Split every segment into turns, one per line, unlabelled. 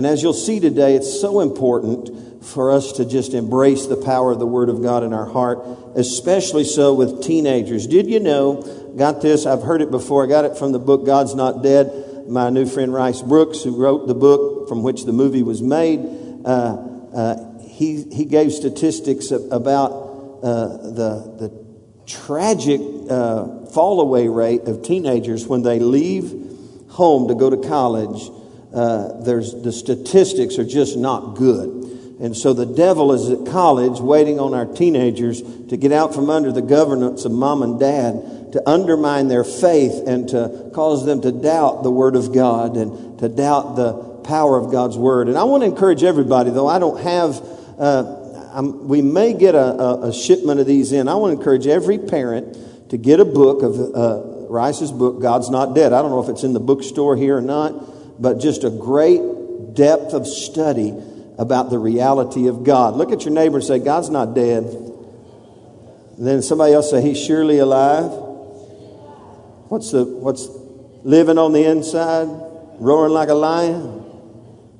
And as you'll see today, it's so important for us to just embrace the power of the Word of God in our heart, especially so with teenagers. Did you know? Got this, I've heard it before. I got it from the book God's Not Dead. My new friend Rice Broocks, who wrote the book from which the movie was made, uh, uh, he, he gave statistics about uh, the, the tragic uh, fall away rate of teenagers when they leave home to go to college uh, there's, the statistics are just not good. And so the devil is at college waiting on our teenagers to get out from under the governance of mom and dad, to undermine their faith and to cause them to doubt the Word of God and to doubt the power of God's Word. And I want to encourage everybody, though I don't have, uh, we may get a, a, shipment of these in. I want to encourage every parent to get a book of uh, Rice's book, God's Not Dead. I don't know if it's in the bookstore here or not but just a great depth of study about the reality of God. Look at your neighbor and say, God's not dead. And then somebody else say, He's surely alive. What's the what's living on the inside, roaring like a lion?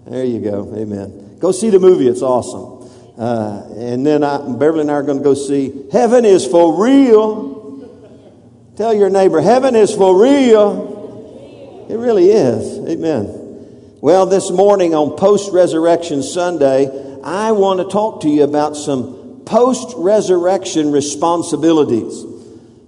There you go. Amen. Go see the movie. It's awesome. Uh, and then I, Beverly and I are going to go see Heaven is for real. Tell your neighbor, Heaven is for real. It really is. Amen. Well, this morning on Post Resurrection Sunday, I want to talk to you about some post resurrection responsibilities.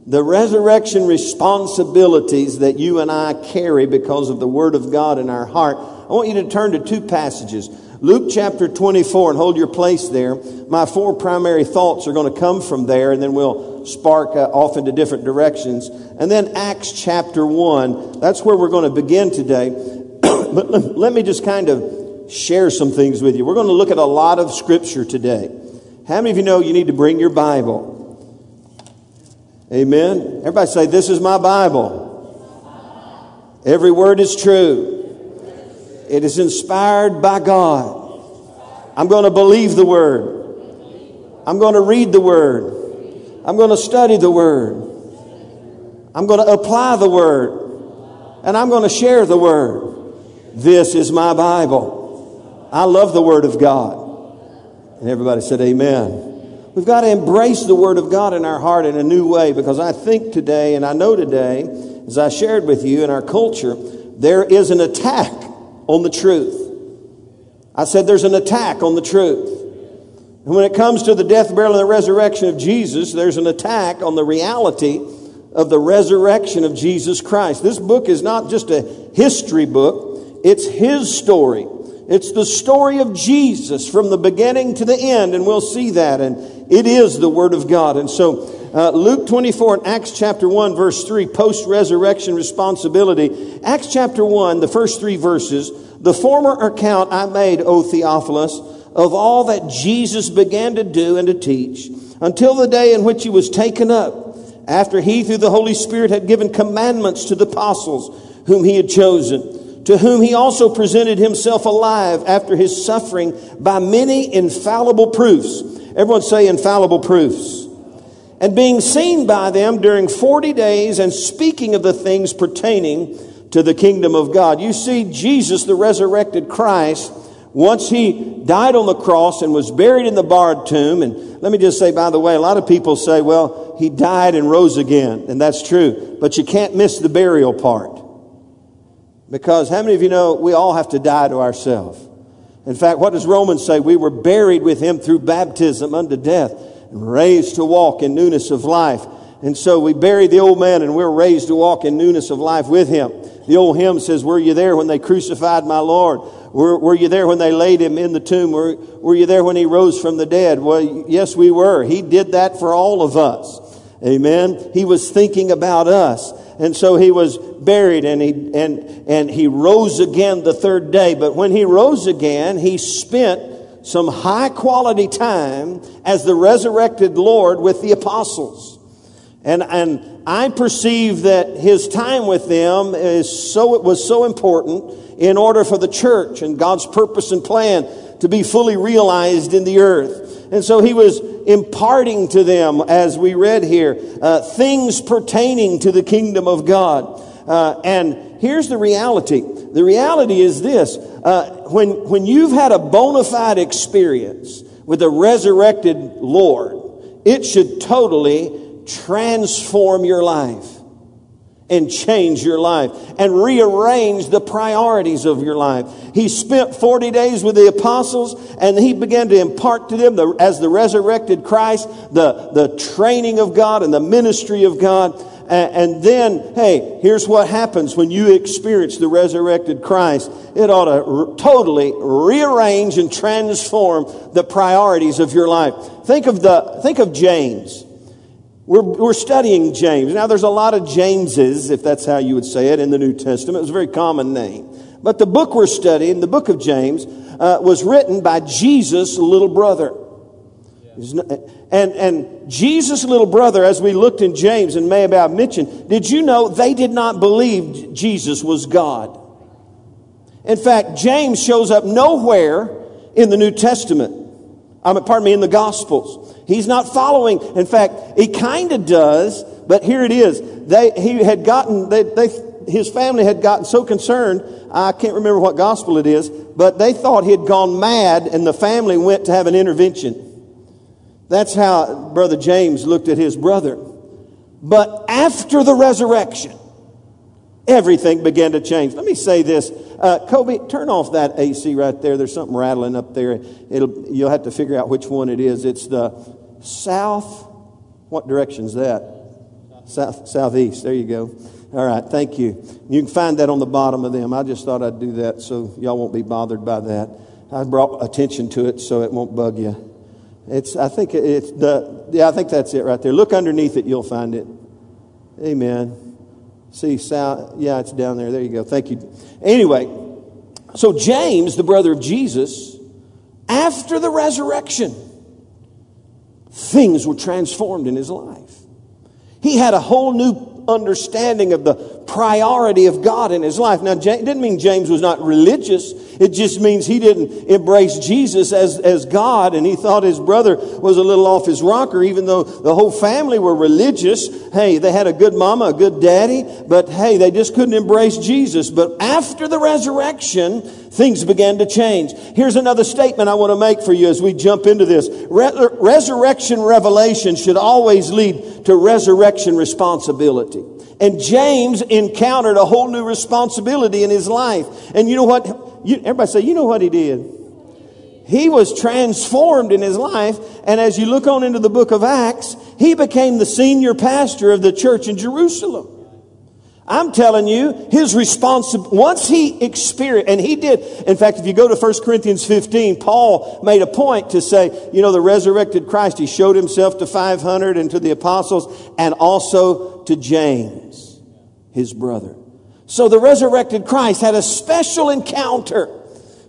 The resurrection responsibilities that you and I carry because of the Word of God in our heart. I want you to turn to two passages. Luke chapter 24 and hold your place there. My four primary thoughts are going to come from there and then we'll spark uh, off into different directions. And then Acts chapter 1. That's where we're going to begin today. but let me just kind of share some things with you. We're going to look at a lot of scripture today. How many of you know you need to bring your Bible? Amen. Everybody say, This is my Bible. Every word is true. It is inspired by God. I'm going to believe the Word. I'm going to read the Word. I'm going to study the Word. I'm going to apply the Word. And I'm going to share the Word. This is my Bible. I love the Word of God. And everybody said, Amen. We've got to embrace the Word of God in our heart in a new way because I think today, and I know today, as I shared with you in our culture, there is an attack on the truth. I said there's an attack on the truth. And when it comes to the death, burial, and the resurrection of Jesus, there's an attack on the reality of the resurrection of Jesus Christ. This book is not just a history book, it's His story. It's the story of Jesus from the beginning to the end, and we'll see that. And it is the Word of God. And so, uh, Luke 24 and Acts chapter 1, verse 3, post resurrection responsibility. Acts chapter 1, the first three verses. The former account I made, O Theophilus, of all that Jesus began to do and to teach until the day in which he was taken up, after he, through the Holy Spirit, had given commandments to the apostles whom he had chosen, to whom he also presented himself alive after his suffering by many infallible proofs. Everyone say infallible proofs and being seen by them during 40 days and speaking of the things pertaining to the kingdom of God. You see, Jesus, the resurrected Christ, once he died on the cross and was buried in the barred tomb, and let me just say, by the way, a lot of people say, well, he died and rose again, and that's true, but you can't miss the burial part. Because how many of you know we all have to die to ourselves? In fact, what does Romans say? We were buried with him through baptism unto death and raised to walk in newness of life. And so we buried the old man and we're raised to walk in newness of life with him. The old hymn says, Were you there when they crucified my Lord? Were, were you there when they laid him in the tomb? Were, were you there when he rose from the dead? Well, yes, we were. He did that for all of us. Amen. He was thinking about us. And so he was buried and he, and, and he rose again the third day. But when he rose again, he spent some high quality time as the resurrected Lord with the apostles. And, and I perceive that his time with them is so, it was so important in order for the church and God's purpose and plan to be fully realized in the earth. And so he was imparting to them, as we read here, uh, things pertaining to the kingdom of God. Uh, and here's the reality The reality is this uh, when, when you've had a bona fide experience with a resurrected Lord, it should totally transform your life and change your life and rearrange the priorities of your life. He spent 40 days with the apostles and he began to impart to them the, as the resurrected Christ, the, the training of God and the ministry of God. And, then, hey, here's what happens when you experience the resurrected Christ. It ought to totally rearrange and transform the priorities of your life. Think of the, think of James. We're, we're studying James. Now, there's a lot of Jameses, if that's how you would say it, in the New Testament. It was a very common name. But the book we're studying, the book of James, uh, was written by Jesus' little brother. And, and Jesus' little brother, as we looked in James and may have mentioned, did you know they did not believe Jesus was God? In fact, James shows up nowhere in the New Testament. I mean, pardon me, in the Gospels. He's not following. In fact, he kind of does, but here it is. They, he had gotten, they, they, his family had gotten so concerned, I can't remember what gospel it is, but they thought he had gone mad and the family went to have an intervention. That's how Brother James looked at his brother. But after the resurrection, everything began to change. Let me say this. Uh, Kobe, turn off that AC right there. There's something rattling up there. It'll, you'll have to figure out which one it is. It's the south. What direction's that? South, southeast. There you go. All right, thank you. You can find that on the bottom of them. I just thought I'd do that so y'all won't be bothered by that. I brought attention to it so it won't bug you. It's, I think it's the, yeah, I think that's it right there. Look underneath it, you'll find it. Amen. See, south, yeah, it's down there. There you go. Thank you. Anyway, so James, the brother of Jesus, after the resurrection, things were transformed in his life. He had a whole new understanding of the priority of God in his life. Now, it didn't mean James was not religious. It just means he didn't embrace Jesus as, as God and he thought his brother was a little off his rocker, even though the whole family were religious. Hey, they had a good mama, a good daddy, but hey, they just couldn't embrace Jesus. But after the resurrection, things began to change. Here's another statement I want to make for you as we jump into this. Re- resurrection revelation should always lead to resurrection responsibility. And James encountered a whole new responsibility in his life. And you know what? You, everybody say, you know what he did? He was transformed in his life. And as you look on into the book of Acts, he became the senior pastor of the church in Jerusalem. I'm telling you, his response, once he experienced, and he did, in fact, if you go to 1 Corinthians 15, Paul made a point to say, you know, the resurrected Christ, he showed himself to 500 and to the apostles and also to James, his brother. So the resurrected Christ had a special encounter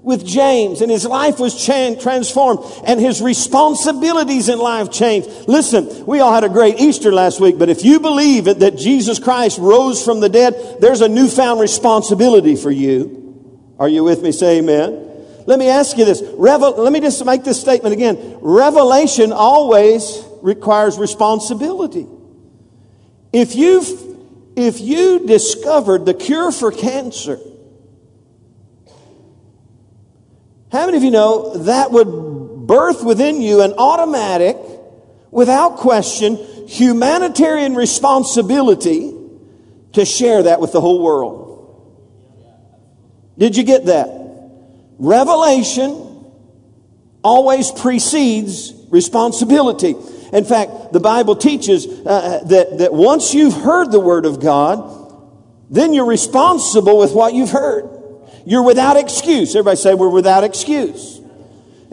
with James and his life was transformed and his responsibilities in life changed. Listen, we all had a great Easter last week, but if you believe it, that Jesus Christ rose from the dead, there's a newfound responsibility for you. Are you with me? Say amen. Let me ask you this. Revel- let me just make this statement again. Revelation always requires responsibility. If you've, if you discovered the cure for cancer, How many of you know that would birth within you an automatic, without question, humanitarian responsibility to share that with the whole world? Did you get that? Revelation always precedes responsibility. In fact, the Bible teaches uh, that, that once you've heard the Word of God, then you're responsible with what you've heard. You're without excuse. Everybody say we're without excuse.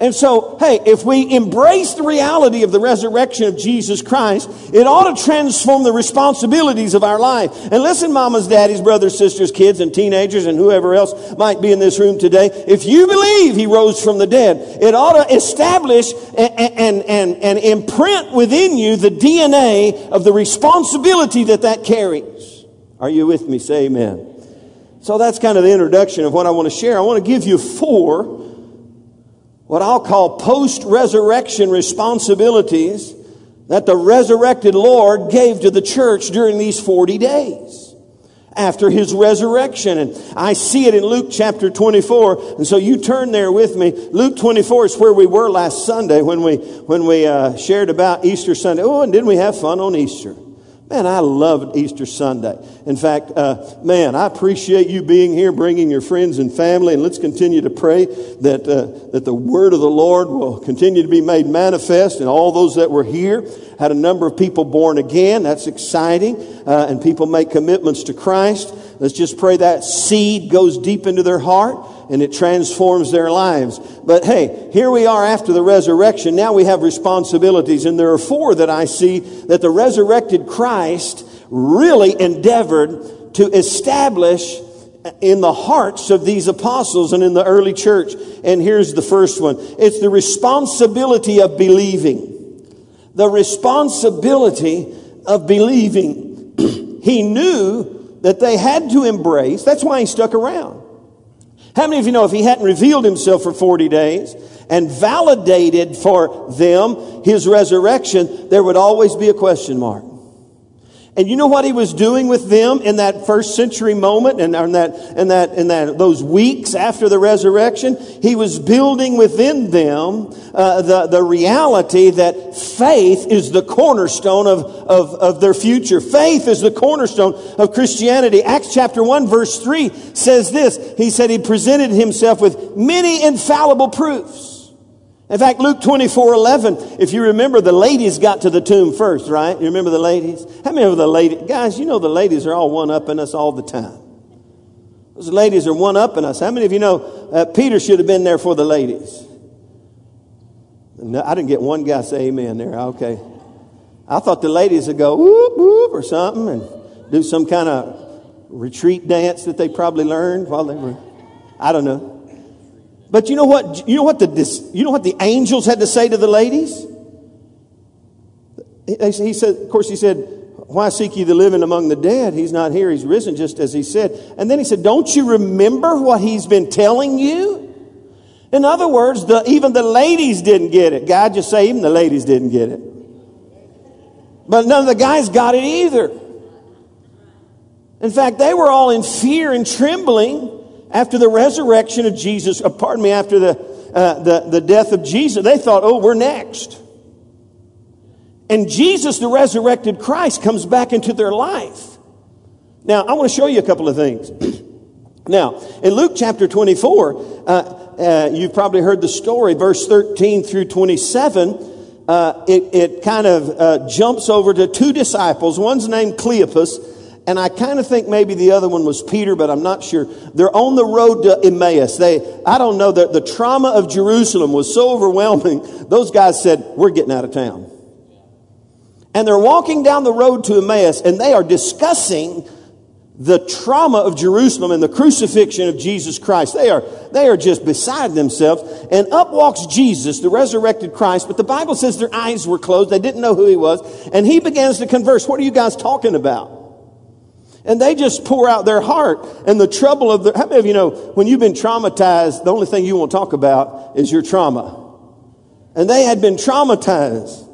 And so, hey, if we embrace the reality of the resurrection of Jesus Christ, it ought to transform the responsibilities of our life. And listen, mamas, daddies, brothers, sisters, kids, and teenagers, and whoever else might be in this room today. If you believe he rose from the dead, it ought to establish and, and, and, and imprint within you the DNA of the responsibility that that carries. Are you with me? Say amen. So that's kind of the introduction of what I want to share. I want to give you four, what I'll call post resurrection responsibilities that the resurrected Lord gave to the church during these 40 days. after his resurrection. And I see it in Luke chapter 24. And so you turn there with me. Luke 24 is where we were last Sunday when we, when we uh, shared about Easter Sunday. Oh, and didn't we have fun on Easter? Man, I loved Easter Sunday. In fact, uh, man, I appreciate you being here, bringing your friends and family, and let's continue to pray that uh, that the word of the Lord will continue to be made manifest. And all those that were here had a number of people born again. That's exciting, uh, and people make commitments to Christ. Let's just pray that seed goes deep into their heart and it transforms their lives. But hey, here we are after the resurrection. Now we have responsibilities, and there are four that I see that the resurrected Christ really endeavored to establish in the hearts of these apostles and in the early church. And here's the first one. It's the responsibility of believing. The responsibility of believing. he knew that they had to embrace, that's why he stuck around. How many of you know if he hadn't revealed himself for 40 days and validated for them his resurrection, there would always be a question mark. And you know what he was doing with them in that first century moment and in that, in that, in that, those weeks after the resurrection? He was building within them uh, the, the reality that faith is the cornerstone of, of, of their future. Faith is the cornerstone of Christianity. Acts chapter 1 verse 3 says this. He said he presented himself with many infallible proofs. In fact, Luke 24, 11, if you remember, the ladies got to the tomb first, right? You remember the ladies? How many of the ladies? Guys, you know the ladies are all one-upping us all the time. Those ladies are one-upping us. How many of you know uh, Peter should have been there for the ladies? No, I didn't get one guy say amen there. Okay. I thought the ladies would go whoop, whoop, or something and do some kind of retreat dance that they probably learned while they were, I don't know. But you know what? You know what the you know what the angels had to say to the ladies? He said, of course, he said, "Why seek ye the living among the dead? He's not here; he's risen, just as he said." And then he said, "Don't you remember what he's been telling you?" In other words, the, even the ladies didn't get it. God just say even the ladies didn't get it. But none of the guys got it either. In fact, they were all in fear and trembling after the resurrection of Jesus, uh, pardon me, after the, uh, the, the death of Jesus, they thought, oh, we're next. And Jesus, the resurrected Christ, comes back into their life. Now, I want to show you a couple of things. now, in Luke chapter 24, uh, uh, you've probably heard the story, verse 13 through 27. Uh, it, it, kind of uh, jumps over to two disciples. One's named Cleopas, and I kind of think maybe the other one was Peter, but I'm not sure. They're on the road to Emmaus. They, I don't know, the, the trauma of Jerusalem was so overwhelming, those guys said, we're getting out of town. And they're walking down the road to Emmaus, and they are discussing the trauma of Jerusalem and the crucifixion of Jesus Christ. They are, they are just beside themselves. And up walks Jesus, the resurrected Christ, but the Bible says their eyes were closed. They didn't know who he was. And he begins to converse. What are you guys talking about? And they just pour out their heart and the trouble of their, how many of you know when you've been traumatized, the only thing you want to talk about is your trauma. And they had been traumatized.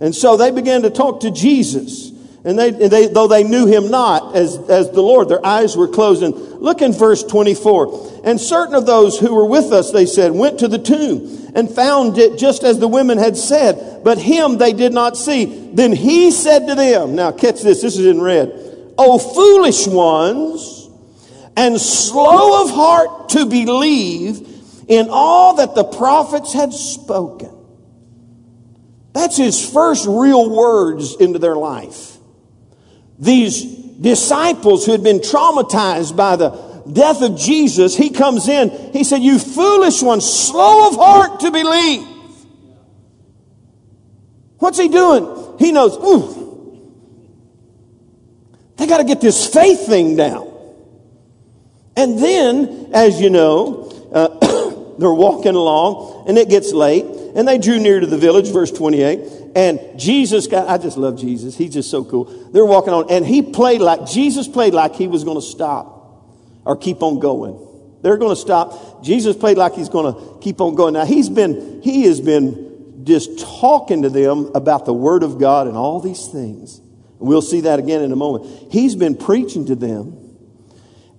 And so they began to talk to Jesus. And they, they, though they knew him not as, as the Lord, their eyes were closed. And look in verse 24. And certain of those who were with us, they said, went to the tomb and found it just as the women had said. But him they did not see. Then he said to them, now catch this, this is in red. O foolish ones, and slow of heart to believe in all that the prophets had spoken. That's his first real words into their life. These disciples who had been traumatized by the death of Jesus, he comes in, he said, You foolish ones, slow of heart to believe. What's he doing? He knows, ooh, they got to get this faith thing down. And then, as you know, uh, they're walking along and it gets late and they drew near to the village, verse 28. And Jesus got, I just love Jesus. He's just so cool. They're walking on and he played like, Jesus played like he was going to stop or keep on going. They're going to stop. Jesus played like he's going to keep on going. Now he's been, he has been just talking to them about the word of God and all these things. We'll see that again in a moment. He's been preaching to them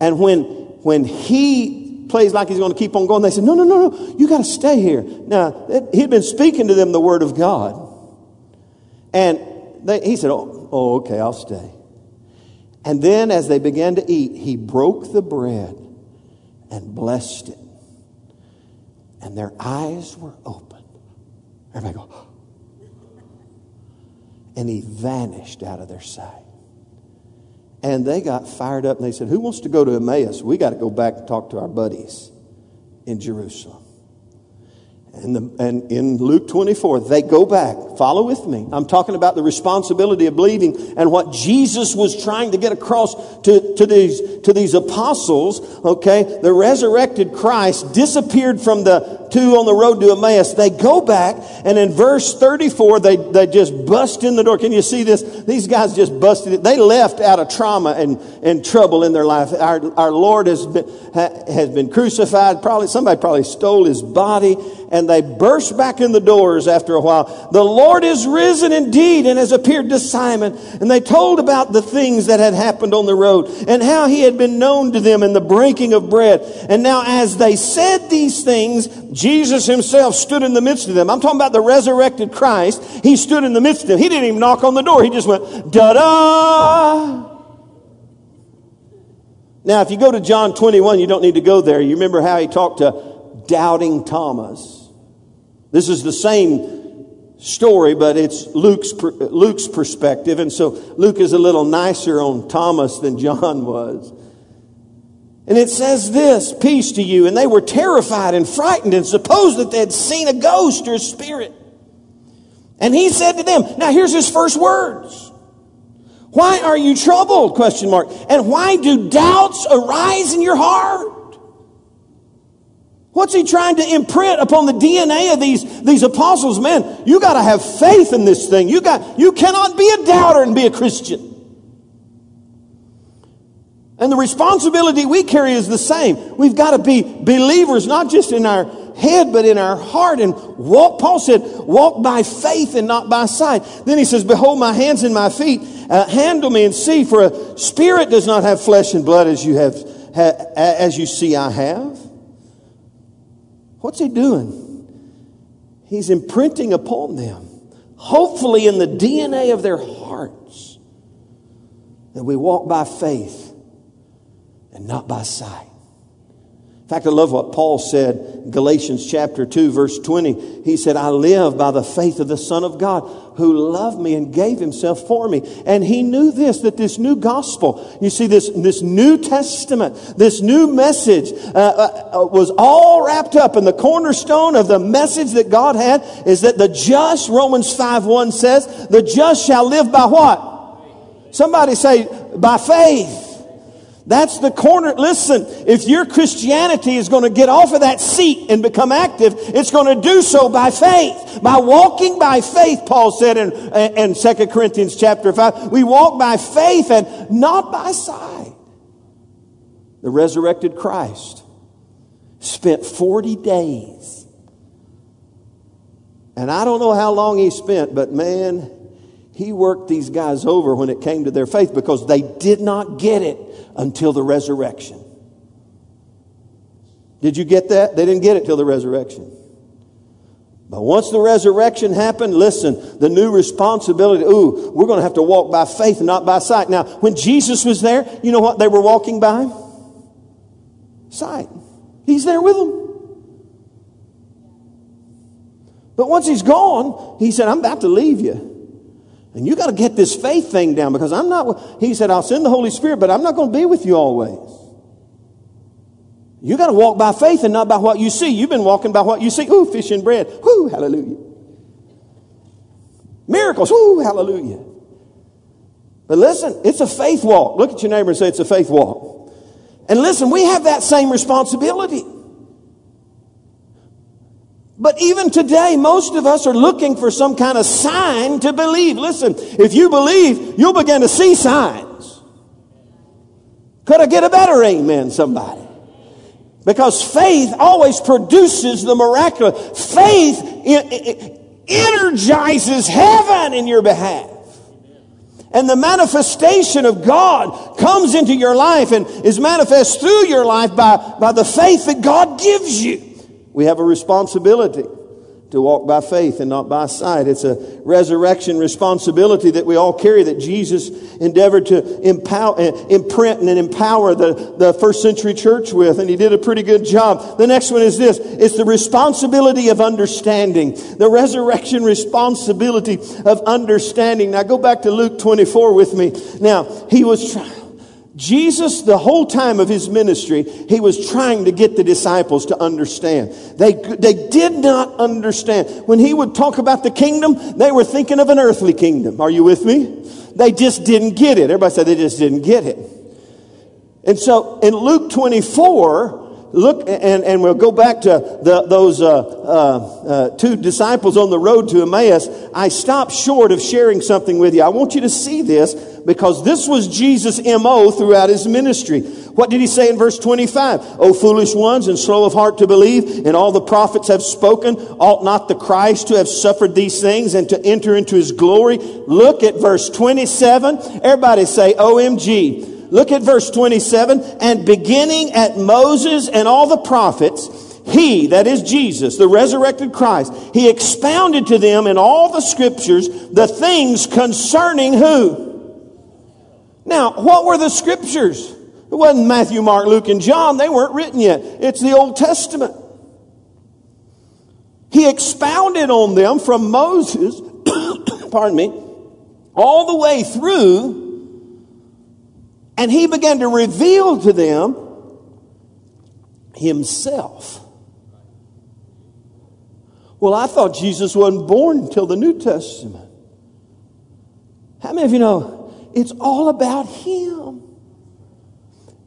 And when, when he plays like he's going to keep on going, they said, no, no, no, no, you got to stay here. Now, he'd been speaking to them the word of God. And they, he said, oh, oh, okay, I'll stay. And then as they began to eat, he broke the bread and blessed it. And their eyes were open. Everybody go, and he vanished out of their sight. And they got fired up and they said, Who wants to go to Emmaus? We got to go back and talk to our buddies in Jerusalem. And, the, and, in Luke 24, they go back. Follow with me. I'm talking about the responsibility of believing and what Jesus was trying to get across to, to, these, to these apostles. Okay. The resurrected Christ disappeared from the two on the road to Emmaus. They go back and in verse 34, they, they just bust in the door. Can you see this? These guys just busted it. They left out of trauma and, and trouble in their life. Our, our Lord has been, has been crucified. Probably, somebody probably stole his body and they burst back in the doors after a while. The Lord is risen indeed and has appeared to Simon. And they told about the things that had happened on the road and how he had been known to them in the breaking of bread. And now as they said these things, Jesus himself stood in the midst of them. I'm talking about the resurrected Christ. He stood in the midst of them. He didn't even knock on the door. He just went, da da. Now, if you go to John 21, you don't need to go there. You remember how he talked to doubting Thomas. This is the same story, but it's Luke's, Luke's perspective. And so Luke is a little nicer on Thomas than John was. And it says this, peace to you. And they were terrified and frightened and supposed that they had seen a ghost or a spirit. And he said to them, now here's his first words. Why are you troubled? Question mark. And why do doubts arise in your heart? What's he trying to imprint upon the DNA of these, these apostles? Man, you gotta have faith in this thing. You got, you cannot be a doubter and be a Christian. And the responsibility we carry is the same. We've got to be believers, not just in our head, but in our heart and walk. Paul said, walk by faith and not by sight. Then he says, behold my hands and my feet. Uh, handle me and see, for a spirit does not have flesh and blood as you have, ha, as you see I have. What's he doing? He's imprinting upon them, hopefully in the DNA of their hearts, that we walk by faith and not by sight fact, I love what Paul said, Galatians chapter 2, verse 20. He said, I live by the faith of the Son of God who loved me and gave himself for me. And he knew this, that this new gospel, you see, this, this New Testament, this new message uh, uh, uh was all wrapped up in the cornerstone of the message that God had is that the just, Romans 5 1 says, the just shall live by what? Somebody say, by faith. That's the corner. Listen, if your Christianity is going to get off of that seat and become active, it's going to do so by faith. By walking by faith, Paul said in, in 2 Corinthians chapter 5. We walk by faith and not by sight. The resurrected Christ spent 40 days. And I don't know how long he spent, but man, he worked these guys over when it came to their faith because they did not get it until the resurrection. Did you get that? They didn't get it till the resurrection. But once the resurrection happened, listen, the new responsibility, ooh, we're going to have to walk by faith not by sight. Now, when Jesus was there, you know what they were walking by? Sight. He's there with them. But once he's gone, he said, I'm about to leave you. And you got to get this faith thing down because I'm not, he said, I'll send the Holy Spirit, but I'm not going to be with you always. You got to walk by faith and not by what you see. You've been walking by what you see. Ooh, fish and bread. Ooh, hallelujah. Miracles. Ooh, hallelujah. But listen, it's a faith walk. Look at your neighbor and say it's a faith walk. And listen, we have that same responsibility. But even today, most of us are looking for some kind of sign to believe. Listen, if you believe, you'll begin to see signs. Could I get a better amen, somebody? Because faith always produces the miraculous. Faith energizes heaven in your behalf. And the manifestation of God comes into your life and is manifest through your life by, by the faith that God gives you. We have a responsibility to walk by faith and not by sight. It's a resurrection responsibility that we all carry that Jesus endeavored to empower, uh, imprint and empower the, the first century church with, and he did a pretty good job. The next one is this. It's the responsibility of understanding. The resurrection responsibility of understanding. Now go back to Luke 24 with me. Now, he was trying Jesus, the whole time of his ministry, he was trying to get the disciples to understand. They, they did not understand. When he would talk about the kingdom, they were thinking of an earthly kingdom. Are you with me? They just didn't get it. Everybody said they just didn't get it. And so in Luke 24, look, and, and we'll go back to the, those uh, uh, uh, two disciples on the road to Emmaus. I stopped short of sharing something with you. I want you to see this because this was Jesus' MO throughout his ministry. What did he say in verse 25? O foolish ones and slow of heart to believe, and all the prophets have spoken, ought not the Christ to have suffered these things and to enter into his glory? Look at verse 27. Everybody say, OMG. Look at verse 27. And beginning at Moses and all the prophets, he, that is Jesus, the resurrected Christ, he expounded to them in all the scriptures the things concerning who? Now, what were the scriptures? It wasn't Matthew, Mark, Luke, and John. They weren't written yet. It's the Old Testament. He expounded on them from Moses, pardon me, all the way through and he began to reveal to them himself. Well, I thought Jesus wasn't born until the New Testament. How many of you know it's all about him?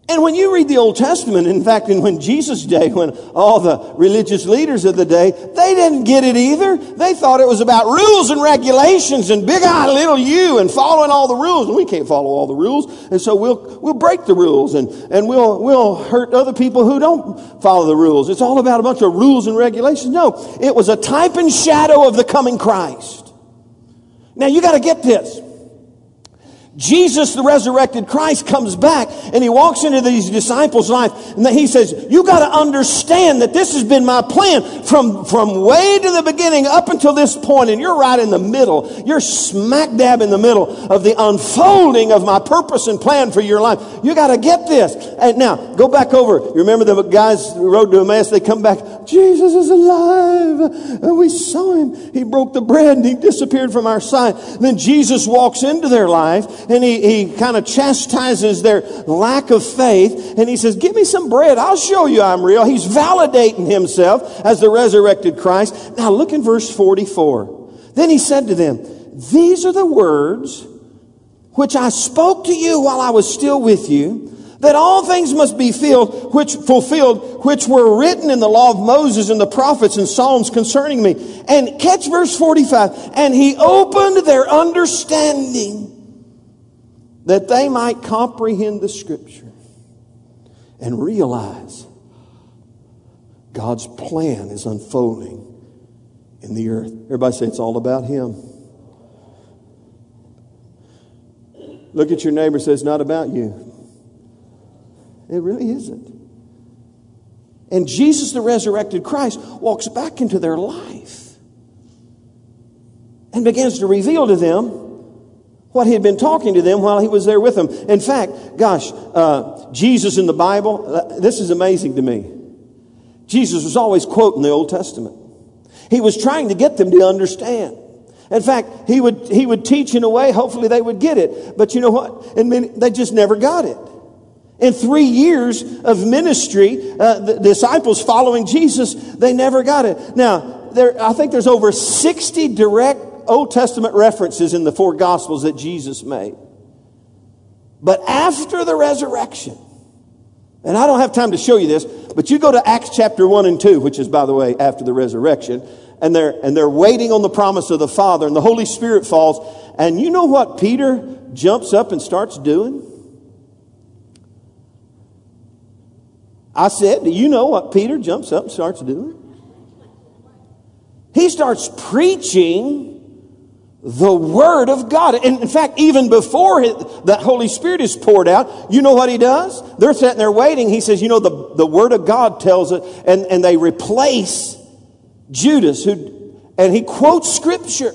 And when you read the Old Testament, in fact, in when Jesus' day, when all the religious leaders of the day, they didn't get it either. They thought it was about rules and regulations and big I, little you and following all the rules. And we can't follow all the rules. And so we'll, we'll break the rules and, and we'll, we'll hurt other people who don't follow the rules. It's all about a bunch of rules and regulations. No, it was a type and shadow of the coming Christ. Now you gotta get this. Jesus, the resurrected Christ, comes back and he walks into these disciples' life and he says, you got to understand that this has been my plan from, from way to the beginning up until this point and you're right in the middle. You're smack dab in the middle of the unfolding of my purpose and plan for your life. You got to get this. And now, go back over. You remember the guys who rode to Emmaus? They come back. Jesus is alive. And we saw him. He broke the bread and he disappeared from our sight. Then Jesus walks into their life and he, he kind of chastises their lack of faith and he says, give me some bread. I'll show you I'm real. He's validating himself as the resurrected Christ. Now look in verse 44. Then he said to them, these are the words which I spoke to you while I was still with you that all things must be filled, which fulfilled, which were written in the law of Moses and the prophets and Psalms concerning me. And catch verse 45. And he opened their understanding that they might comprehend the scripture and realize God's plan is unfolding in the earth. Everybody say it's all about Him. Look at your neighbor, say it's not about you. It really isn't. And Jesus, the resurrected Christ, walks back into their life and begins to reveal to them what he had been talking to them while he was there with them. In fact, gosh, uh, Jesus in the Bible, uh, this is amazing to me. Jesus was always quoting the Old Testament. He was trying to get them to understand. In fact, he would, he would teach in a way, hopefully they would get it. But you know what? And they just never got it. In three years of ministry, uh, the disciples following Jesus, they never got it. Now, there, I think there's over 60 direct Old Testament references in the four Gospels that Jesus made. But after the resurrection, and I don't have time to show you this, but you go to Acts chapter 1 and 2, which is, by the way, after the resurrection, and they're, and they're waiting on the promise of the Father, and the Holy Spirit falls, and you know what Peter jumps up and starts doing? I said, Do you know what Peter jumps up and starts doing? He starts preaching the Word of God. And in fact, even before the Holy Spirit is poured out, you know what He does? They're sitting there waiting. He says, you know, the, the Word of God tells it, and, and they replace Judas, who, and he quotes Scripture.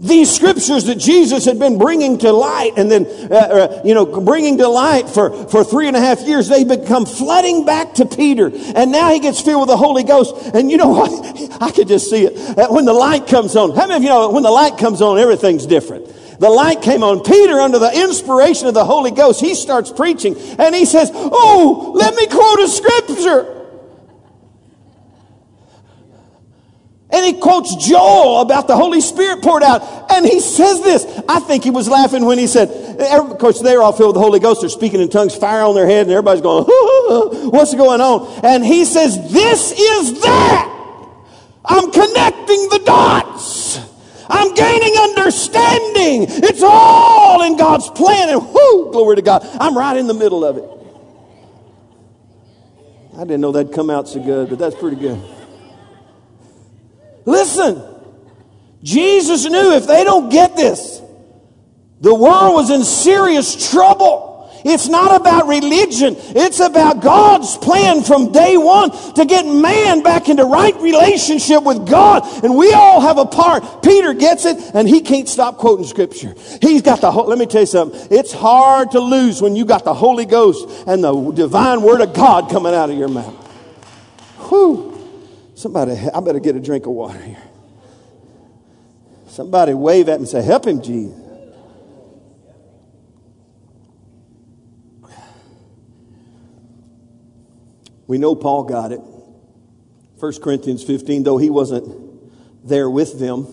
These scriptures that Jesus had been bringing to light and then, uh, uh, you know, bringing to light for, for three and a half years, they become flooding back to Peter. And now he gets filled with the Holy Ghost. And you know what? I could just see it. Uh, when the light comes on, how many of you know when the light comes on, everything's different? The light came on. Peter, under the inspiration of the Holy Ghost, he starts preaching and he says, Oh, let me quote a scripture. And he quotes Joel about the Holy Spirit poured out. And he says this. I think he was laughing when he said, of course, they're all filled with the Holy Ghost. They're speaking in tongues, fire on their head, and everybody's going, what's going on? And he says, this is that. I'm connecting the dots. I'm gaining understanding. It's all in God's plan. And whoo, glory to God. I'm right in the middle of it. I didn't know that'd come out so good, but that's pretty good. Listen, Jesus knew if they don't get this, the world was in serious trouble. It's not about religion. It's about God's plan from day one to get man back into right relationship with God. And we all have a part. Peter gets it and he can't stop quoting scripture. He's got the, whole let me tell you something. It's hard to lose when you got the Holy Ghost and the divine word of God coming out of your mouth. Whew. Somebody, I better get a drink of water here. Somebody wave at me and say, Help him, Jesus. We know Paul got it. 1 Corinthians 15, though he wasn't there with them,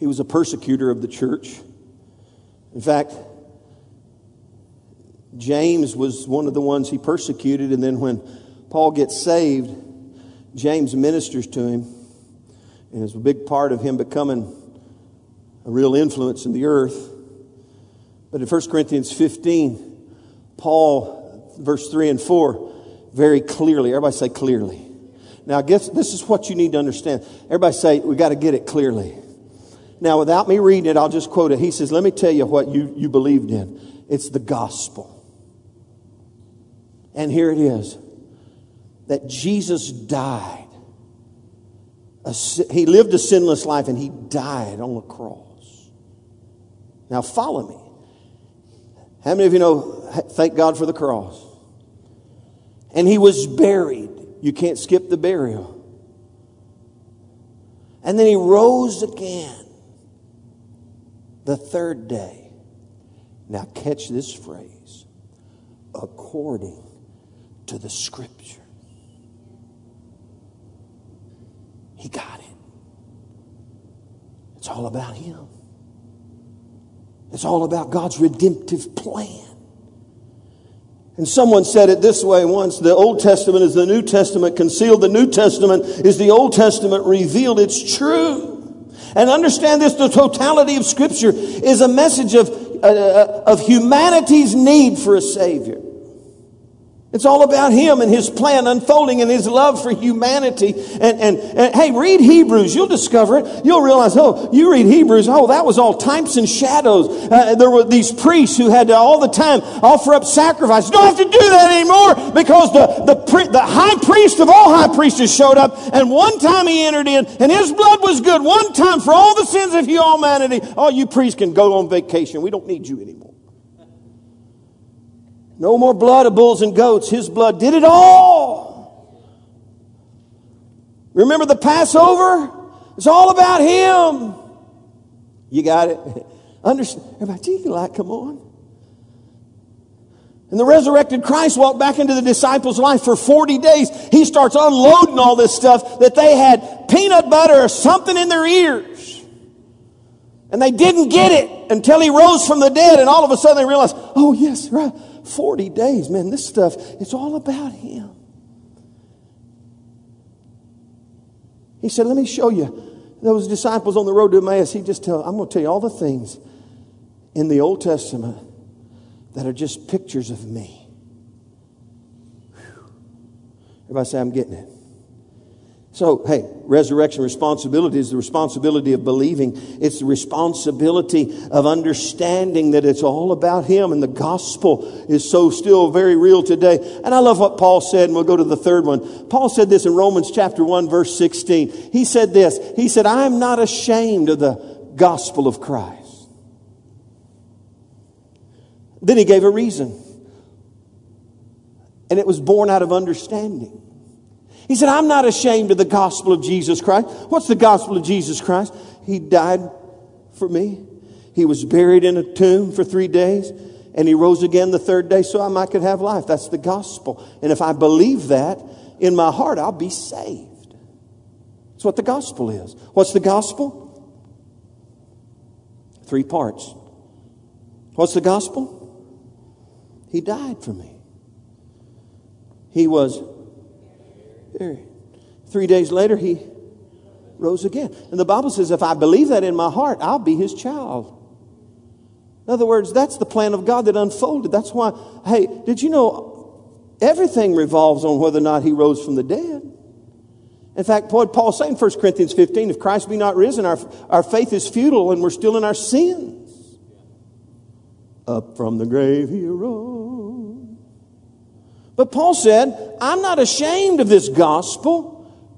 he was a persecutor of the church. In fact, James was one of the ones he persecuted, and then when Paul gets saved, James ministers to him and is a big part of him becoming a real influence in the earth. But in 1 Corinthians 15, Paul, verse 3 and 4, very clearly, everybody say clearly. Now, guess this is what you need to understand. Everybody say, we got to get it clearly. Now, without me reading it, I'll just quote it. He says, Let me tell you what you, you believed in. It's the gospel. And here it is that Jesus died. he lived a sinless life and he died on the cross. Now, follow me. How many of you know, thank God for the cross? And he was buried. You can't skip the burial. And then he rose again the third day. Now, catch this phrase according to the scripture. He got it. It's all about Him. It's all about God's redemptive plan. And someone said it this way once the Old Testament is the New Testament concealed, the New Testament is the Old Testament revealed. It's true. And understand this the totality of Scripture is a message of, uh, uh of humanity's need for a Savior. It's all about him and his plan unfolding and his love for humanity. And, and, and, hey, read Hebrews. You'll discover it. You'll realize, oh, you read Hebrews. Oh, that was all types and shadows. Uh, there were these priests who had to all the time offer up sacrifices. Don't have to do that anymore because the, the, the high priest of all high priests showed up and one time he entered in and his blood was good. One time for all the sins of you all humanity. Oh, you priests can go on vacation. We don't need you anymore. No more blood of bulls and goats. His blood did it all. Remember the Passover? It's all about Him. You got it? Understand? Everybody, gee, like, come on. And the resurrected Christ walked back into the disciples' life for 40 days. He starts unloading all this stuff that they had peanut butter or something in their ears. And they didn't get it until he rose from the dead. And all of a sudden they realized, oh, yes, right. 40 days, man, this stuff, it's all about Him. He said, Let me show you. Those disciples on the road to Emmaus, he just tell, I'm going to tell you all the things in the Old Testament that are just pictures of me. Whew. Everybody say, I'm getting it. So, hey, resurrection responsibility is the responsibility of believing. It's the responsibility of understanding that it's all about Him and the gospel is so still very real today. And I love what Paul said, and we'll go to the third one. Paul said this in Romans chapter 1 verse 16. He said this. He said, I am not ashamed of the gospel of Christ. Then he gave a reason. And it was born out of understanding. He said, I'm not ashamed of the gospel of Jesus Christ. What's the gospel of Jesus Christ? He died for me. He was buried in a tomb for three days and he rose again the third day so I might could have life. That's the gospel. And if I believe that in my heart, I'll be saved. That's what the gospel is. What's the gospel? Three parts. What's the gospel? He died for me. He was Three days later, he rose again. And the Bible says, if I believe that in my heart, I'll be his child. In other words, that's the plan of God that unfolded. That's why, hey, did you know everything revolves on whether or not he rose from the dead? In fact, what Paul's saying in 1 Corinthians 15, if Christ be not risen, our, our faith is futile and we're still in our sins. Up from the grave he arose. But Paul said, I'm not ashamed of this gospel.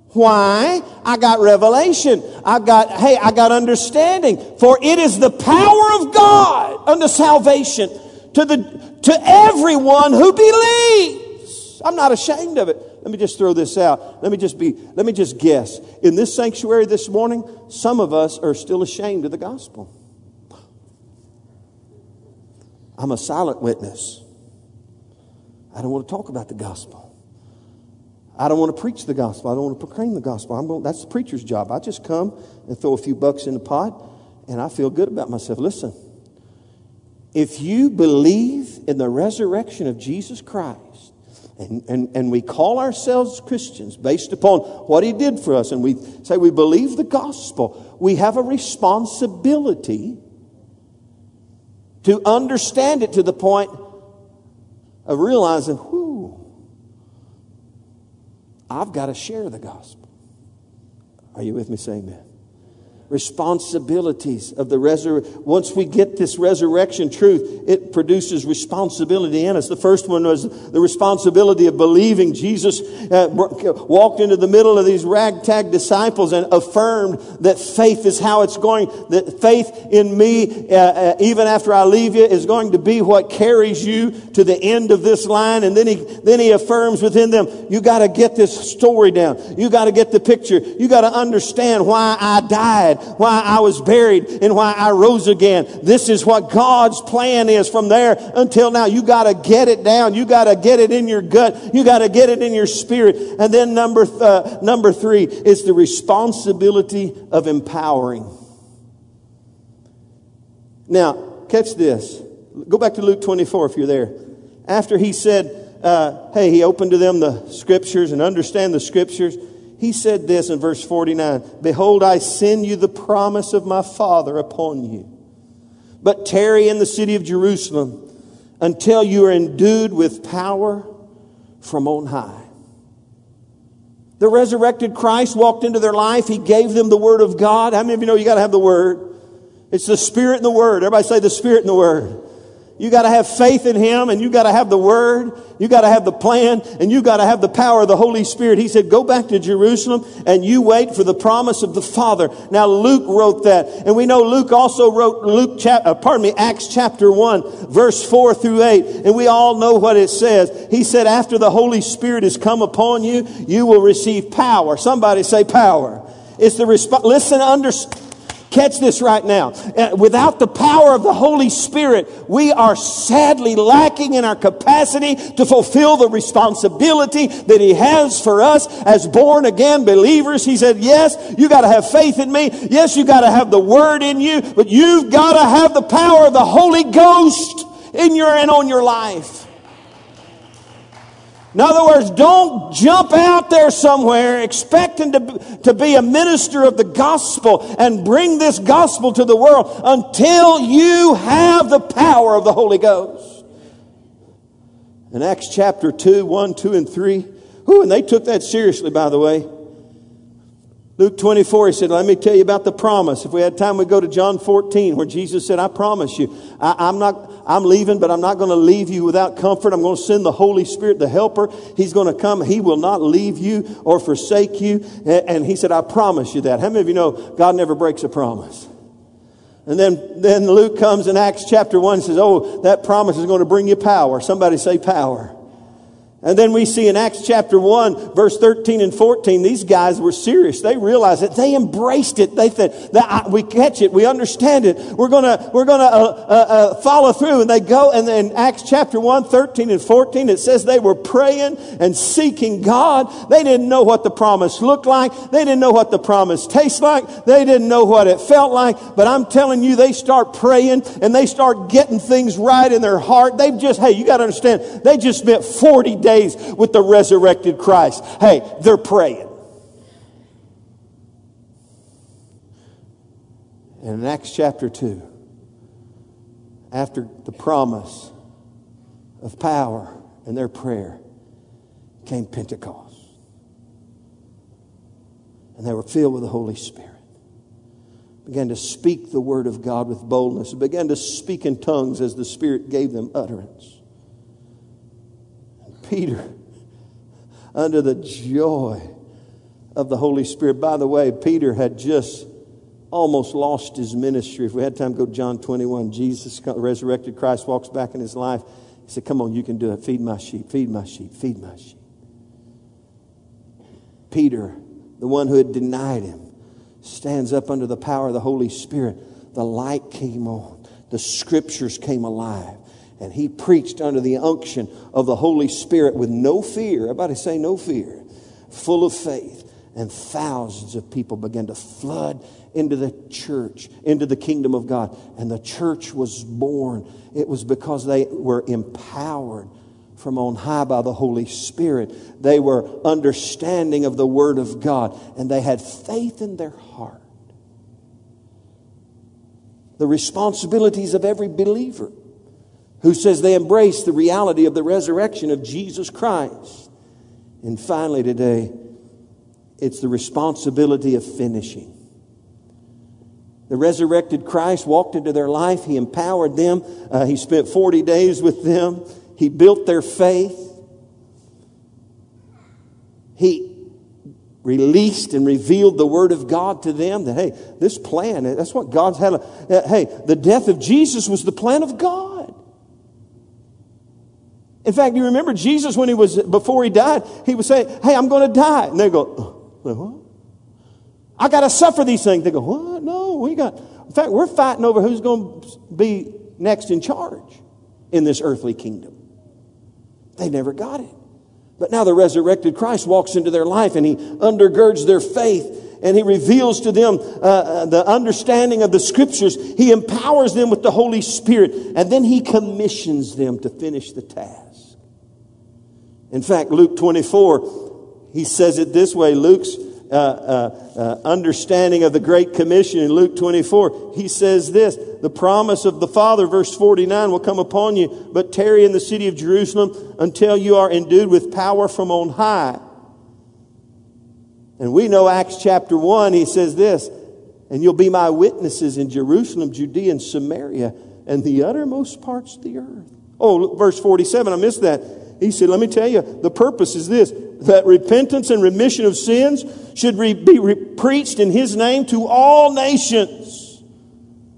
Why? I got revelation. I got, hey, I got understanding. For it is the power of God unto salvation to the, to everyone who believes. I'm not ashamed of it. Let me just throw this out. Let me just be, let me just guess. In this sanctuary this morning, some of us are still ashamed of the gospel. I'm a silent witness. I don't want to talk about the gospel. I don't want to preach the gospel. I don't want to proclaim the gospel. Going, that's the preacher's job. I just come and throw a few bucks in the pot and I feel good about myself. Listen, if you believe in the resurrection of Jesus Christ, and, and, and we call ourselves Christians based upon what he did for us, and we say we believe the gospel, we have a responsibility to understand it to the point of realizing, whoo, I've got to share the gospel. Are you with me? Say amen responsibilities of the resurrection. Once we get this resurrection truth, it produces responsibility in us. The first one was the responsibility of believing. Jesus uh, walked into the middle of these ragtag disciples and affirmed that faith is how it's going, that faith in me, uh, uh, even after I leave you, is going to be what carries you to the end of this line. And then he, then he affirms within them, you got to get this story down. You got to get the picture. You got to understand why I died why I was buried and why I rose again. This is what God's plan is from there until now. You got to get it down. You got to get it in your gut. You got to get it in your spirit. And then number, th- uh, number three is the responsibility of empowering. Now, catch this. Go back to Luke 24 if you're there. After he said, uh, hey, he opened to them the scriptures and understand the scriptures. He said this in verse 49 Behold, I send you the promise of my Father upon you. But tarry in the city of Jerusalem until you are endued with power from on high. The resurrected Christ walked into their life. He gave them the Word of God. How many of you know you got to have the Word? It's the Spirit and the Word. Everybody say the Spirit and the Word. You got to have faith in Him and you got to have the Word. You got to have the plan and you got to have the power of the Holy Spirit. He said, go back to Jerusalem and you wait for the promise of the Father. Now Luke wrote that. And we know Luke also wrote Luke, chap- uh, pardon me, Acts chapter 1, verse 4 through 8. And we all know what it says. He said, after the Holy Spirit has come upon you, you will receive power. Somebody say power. It's the response. Listen, understand Catch this right now. Uh, without the power of the Holy Spirit, we are sadly lacking in our capacity to fulfill the responsibility that He has for us as born again believers. He said, yes, you gotta have faith in me. Yes, you gotta have the Word in you, but you've gotta have the power of the Holy Ghost in your and on your life. In other words, don't jump out there somewhere expecting to, to be a minister of the gospel and bring this gospel to the world until you have the power of the Holy Ghost. In Acts chapter 2, 1, 2, and 3, who, and they took that seriously, by the way. Luke 24, he said, let me tell you about the promise. If we had time, we'd go to John 14, where Jesus said, I promise you, I, am not, I'm leaving, but I'm not going to leave you without comfort. I'm going to send the Holy Spirit, the helper. He's going to come. He will not leave you or forsake you. And he said, I promise you that. How many of you know God never breaks a promise? And then, then Luke comes in Acts chapter 1 and says, Oh, that promise is going to bring you power. Somebody say power. And then we see in Acts chapter 1, verse 13 and 14, these guys were serious. They realized it. They embraced it. They said, we catch it. We understand it. We're gonna, we're gonna uh, uh, uh, follow through. And they go, and then Acts chapter 1, 13 and 14, it says they were praying and seeking God. They didn't know what the promise looked like. They didn't know what the promise tastes like. They didn't know what it felt like. But I'm telling you, they start praying and they start getting things right in their heart. They've just, hey, you gotta understand, they just spent 40 days days with the resurrected Christ. Hey, they're praying. And in Acts chapter 2, after the promise of power and their prayer, came Pentecost. And they were filled with the Holy Spirit. Began to speak the word of God with boldness. Began to speak in tongues as the Spirit gave them utterance. Peter under the joy of the Holy Spirit. By the way, Peter had just almost lost his ministry. If we had time, go to John 21. Jesus, resurrected Christ, walks back in his life. He said, Come on, you can do it. Feed my sheep, feed my sheep, feed my sheep. Peter, the one who had denied him, stands up under the power of the Holy Spirit. The light came on, the scriptures came alive. And he preached under the unction of the Holy Spirit with no fear. Everybody say no fear. Full of faith. And thousands of people began to flood into the church, into the kingdom of God. And the church was born. It was because they were empowered from on high by the Holy Spirit. They were understanding of the Word of God. And they had faith in their heart. The responsibilities of every believer who says they embrace the reality of the resurrection of Jesus Christ. And finally, today, it's the responsibility of finishing. The resurrected Christ walked into their life. He empowered them. Uh, he spent 40 days with them. He built their faith. He released and revealed the Word of God to them that, hey, this plan, that's what God's had. Uh, hey, the death of Jesus was the plan of God. In fact, you remember Jesus when he was, before he died, he would say, Hey, I'm going to die. And they go, What? I got to suffer these things. They go, What? No, we got, in fact, we're fighting over who's going to be next in charge in this earthly kingdom. They never got it. But now the resurrected Christ walks into their life and he undergirds their faith and he reveals to them uh, uh the understanding of the scriptures. He empowers them with the Holy Spirit and then he commissions them to finish the task. In fact, Luke 24, he says it this way. Luke's uh, uh, uh, understanding of the Great Commission in Luke 24, he says this The promise of the Father, verse 49, will come upon you, but tarry in the city of Jerusalem until you are endued with power from on high. And we know Acts chapter 1, he says this, and you'll be my witnesses in Jerusalem, Judea, and Samaria, and the uttermost parts of the earth. Oh, verse 47, I missed that. He said, Let me tell you, the purpose is this that repentance and remission of sins should re- be re- preached in His name to all nations,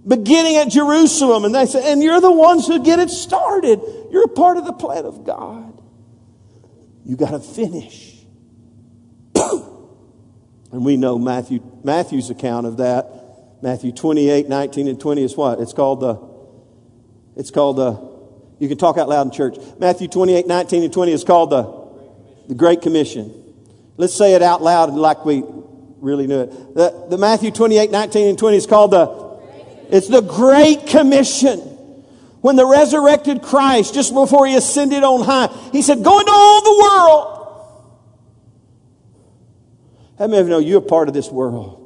beginning at Jerusalem. And they said, And you're the ones who get it started. You're a part of the plan of God. You got to finish. and we know Matthew, Matthew's account of that. Matthew 28, 19, and 20 is what? It's called the, it's called the you can talk out loud in church. Matthew 28, 19 and 20 is called the, the Great Commission. Let's say it out loud like we really knew it. The, the Matthew 28, 19 and 20 is called the, it's the Great Commission. When the resurrected Christ, just before he ascended on high, he said, go into all the world. How many of you know you're part of this world?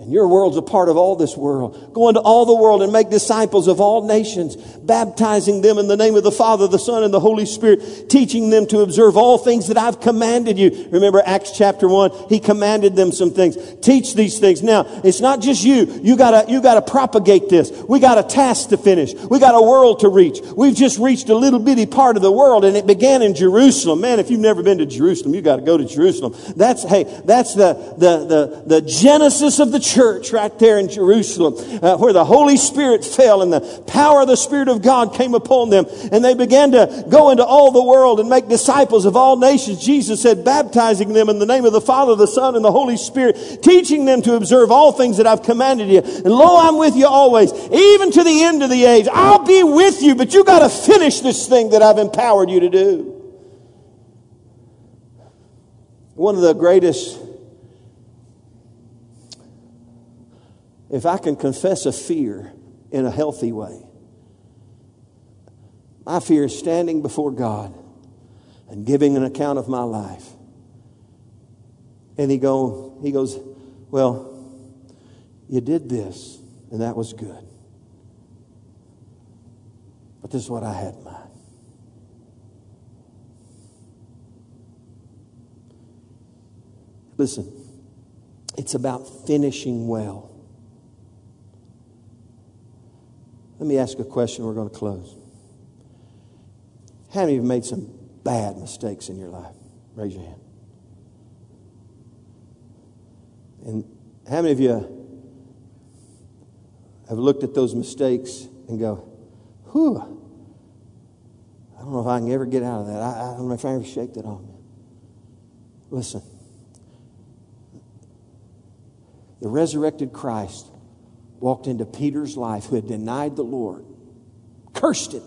And your world's a part of all this world. Go into all the world and make disciples of all nations, baptizing them in the name of the Father, the Son, and the Holy Spirit, teaching them to observe all things that I've commanded you. Remember Acts chapter one? He commanded them some things. Teach these things. Now, it's not just you. You gotta, you gotta propagate this. We got a task to finish. We got a world to reach. We've just reached a little bitty part of the world and it began in Jerusalem. Man, if you've never been to Jerusalem, you gotta go to Jerusalem. That's, hey, that's the, the, the, the genesis of the church right there in Jerusalem, uh, where the Holy Spirit fell and the power of the Spirit of God came upon them. And they began to go into all the world and make disciples of all nations. Jesus said, baptizing them in the name of the Father, the Son, and the Holy Spirit, teaching them to observe all things that I've commanded you. And lo, I'm with you always, even to the end of the age. I'll be with you, but you got to finish this thing that I've empowered you to do. One of the greatest if I can confess a fear in a healthy way, my fear is standing before God and giving an account of my life. And he go, he goes, well, you did this, and that was good. But this is what I had in mind. Listen, it's about finishing well. Let me ask a question. We're going to close. How many of you made some bad mistakes in your life? Raise your hand. And how many of you have looked at those mistakes and go, whew, I don't know if I can ever get out of that. I, I don't know if I ever shake that off. Listen, the resurrected Christ walked into Peter's life who had denied the Lord, cursed him,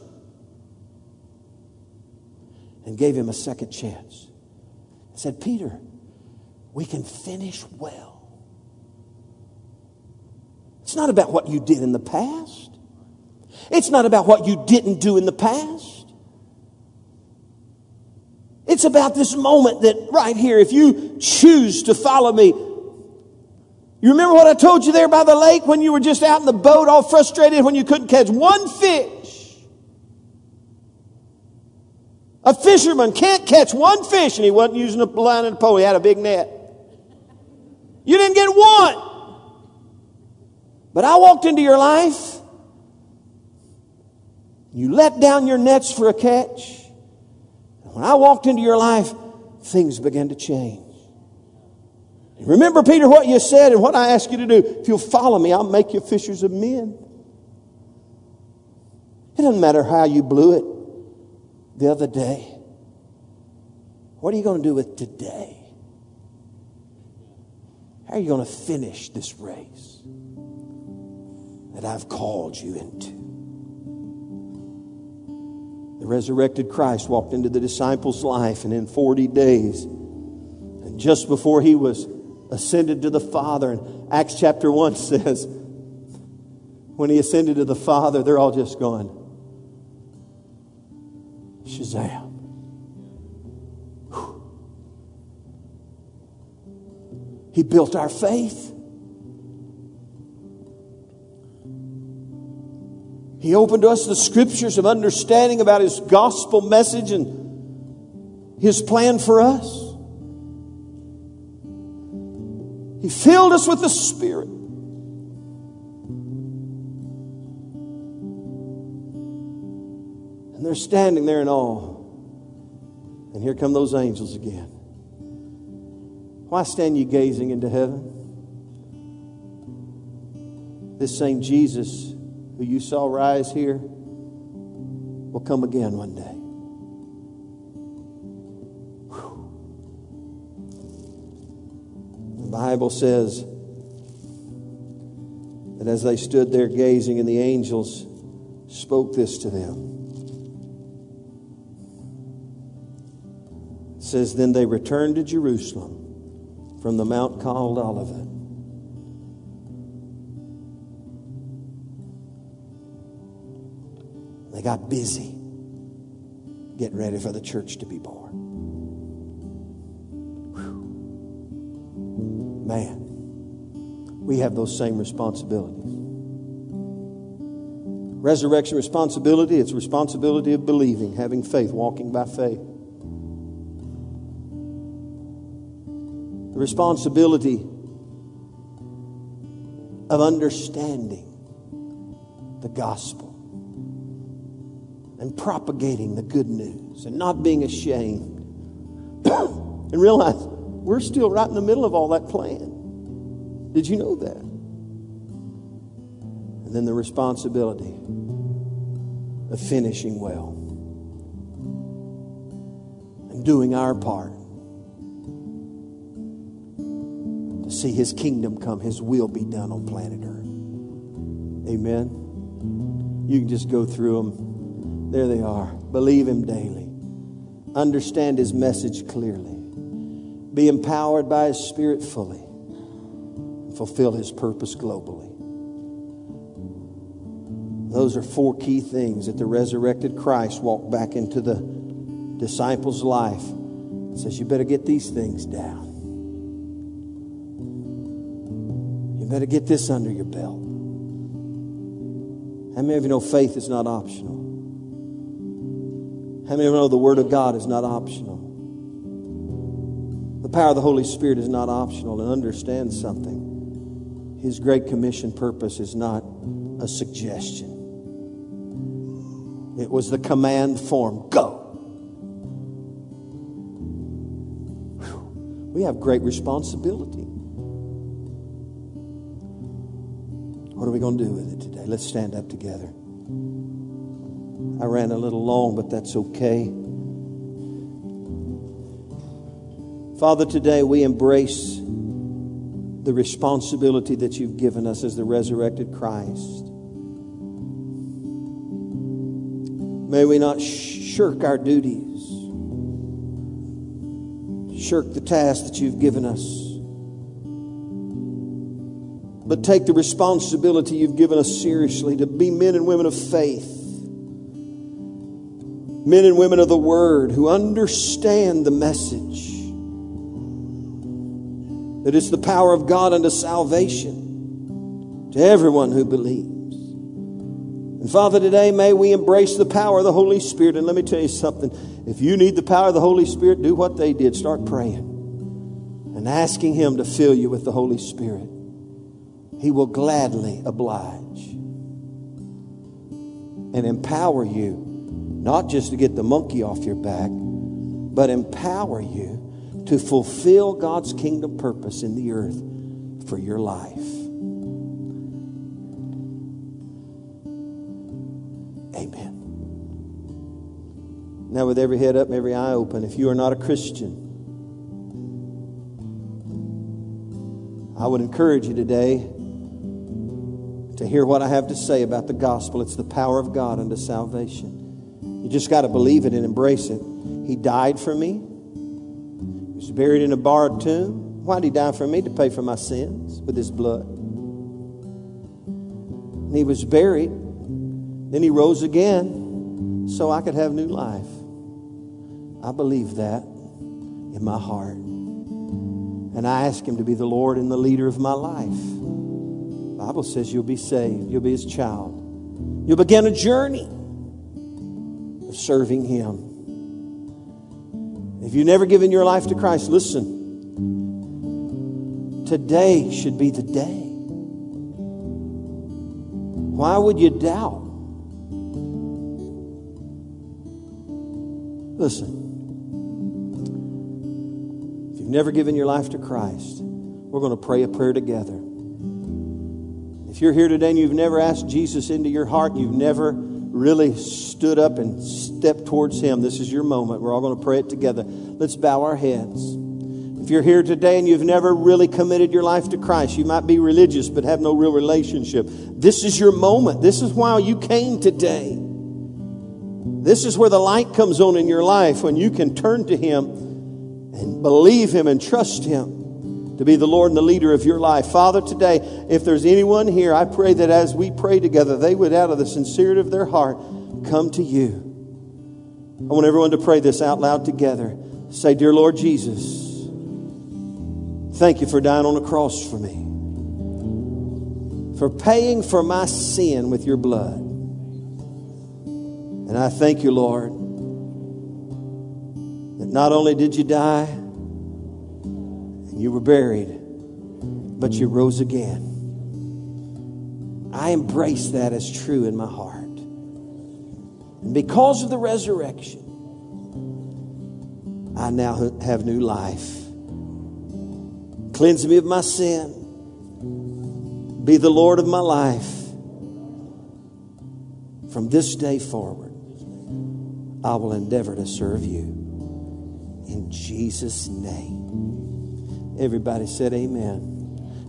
and gave him a second chance. Said, Peter, we can finish well. It's not about what you did in the past. It's not about what you didn't do in the past. It's about this moment that right here, if you choose to follow me, you remember what I told you there by the lake when you were just out in the boat all frustrated when you couldn't catch one fish? A fisherman can't catch one fish and he wasn't using a line and a pole. He had a big net. You didn't get one. But I walked into your life. You let down your nets for a catch. When I walked into your life, things began to change. Remember, Peter, what you said and what I ask you to do. If you'll follow me, I'll make you fishers of men. It doesn't matter how you blew it the other day. What are you going to do with today? How are you going to finish this race that I've called you into? The resurrected Christ walked into the disciples' life, and in 40 days, and just before he was ascended to the Father. And Acts chapter 1 says, when he ascended to the Father, they're all just going, Shazam. He built our faith. He opened to us the scriptures of understanding about his gospel message and his plan for us. He filled us with the Spirit. And they're standing there in awe. And here come those angels again. Why stand you gazing into heaven? This same Jesus who you saw rise here will come again one day. Bible says that as they stood there gazing, and the angels spoke this to them. It says, Then they returned to Jerusalem from the mount called Olivet. They got busy getting ready for the church to be born. We have those same responsibilities. Resurrection responsibility, it's responsibility of believing, having faith, walking by faith. The responsibility of understanding the gospel and propagating the good news and not being ashamed. and realize we're still right in the middle of all that plan. Did you know that? And then the responsibility of finishing well and doing our part to see His kingdom come, His will be done on planet Earth. Amen. You can just go through them there they are. Believe Him daily. Understand His message clearly. Be empowered by His Spirit fully. Fulfill His purpose globally. Those are four key things that the resurrected Christ walked back into the disciples' life. Says, You better get these things down. You better get this under your belt. How many of you know faith is not optional? How many of you know the Word of God is not optional? The power of the Holy Spirit is not optional. And understand something His Great Commission purpose is not a suggestion, it was the command form go. We have great responsibility. What are we going to do with it today? Let's stand up together. I ran a little long, but that's okay. Father, today we embrace the responsibility that you've given us as the resurrected Christ. May we not shirk our duties, shirk the task that you've given us, but take the responsibility you've given us seriously to be men and women of faith men and women of the Word who understand the message that it's the power of God unto salvation to everyone who believes. And Father, today may we embrace the power of the Holy Spirit. And let me tell you something if you need the power of the Holy Spirit, do what they did. Start praying and asking Him to fill you with the Holy Spirit. He will gladly oblige and empower you not just to get the monkey off your back, but empower you to fulfill God's kingdom purpose in the earth for your life. Amen. Now, with every head up and every eye open, if you are not a Christian, I would encourage you today to hear what I have to say about the gospel. It's the power of God unto salvation. You just got to believe it and embrace it. He died for me. Was buried in a borrowed tomb. Why did he die for me? To pay for my sins with his blood. And he was buried. Then he rose again so I could have new life. I believe that in my heart. And I ask him to be the Lord and the leader of my life. The Bible says you'll be saved. You'll be his child. You'll begin a journey of serving Him. If you've never given your life to Christ, listen. Today should be the day. Why would you doubt? Listen. If you've never given your life to Christ, we're going to pray a prayer together. If you're here today and you've never asked Jesus into your heart, you've never really stood up and stepped towards Him, this is your moment. We're all going to pray it together. Let's bow our heads. If you're here today and you've never really committed your life to Christ, you might be religious but have no real relationship. This is your moment. This is why you came today. This is where the light comes on in your life when you can turn to Him and believe Him and trust Him to be the Lord and the leader of your life. Father, today, if there's anyone here, I pray that as we pray together, they would, out of the sincerity of their heart, come to you. I want everyone to pray this out loud together. Say, Dear Lord Jesus, thank you for dying on the cross for me. for paying for my sin with your blood. And I thank you, Lord, that not only did you die you were buried, but you rose again. I embrace that as true in my heart. And because of the resurrection, I now have new life. Cleanse me of my sin. Be the Lord of my life. From this day forward, I will endeavor to serve you. In Jesus' name. Everybody said, Amen.